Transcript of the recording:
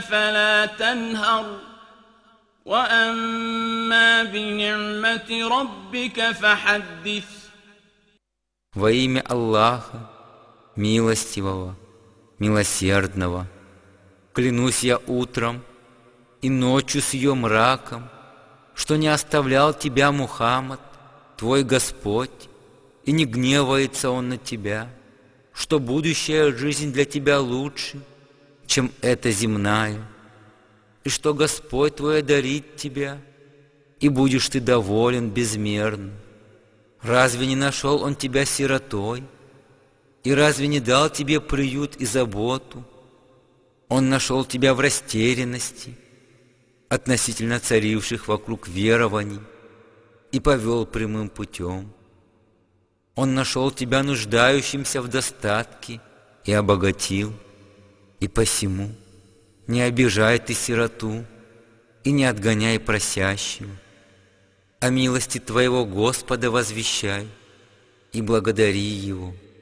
فلا تنهر وأما بنعمة ربك فحدث Во имя Аллаха, милостивого, милосердного, клянусь я утром и ночью с ее мраком, что не оставлял тебя Мухаммад, твой Господь, и не гневается Он на тебя, что будущая жизнь для тебя лучше, чем эта земная, и что Господь твой одарит тебя, и будешь ты доволен безмерно. Разве не нашел Он тебя сиротой? И разве не дал тебе приют и заботу? Он нашел тебя в растерянности относительно царивших вокруг верований и повел прямым путем. Он нашел тебя нуждающимся в достатке и обогатил, и посему не обижай ты сироту и не отгоняй просящего. О милости Твоего Господа возвещай и благодари Его –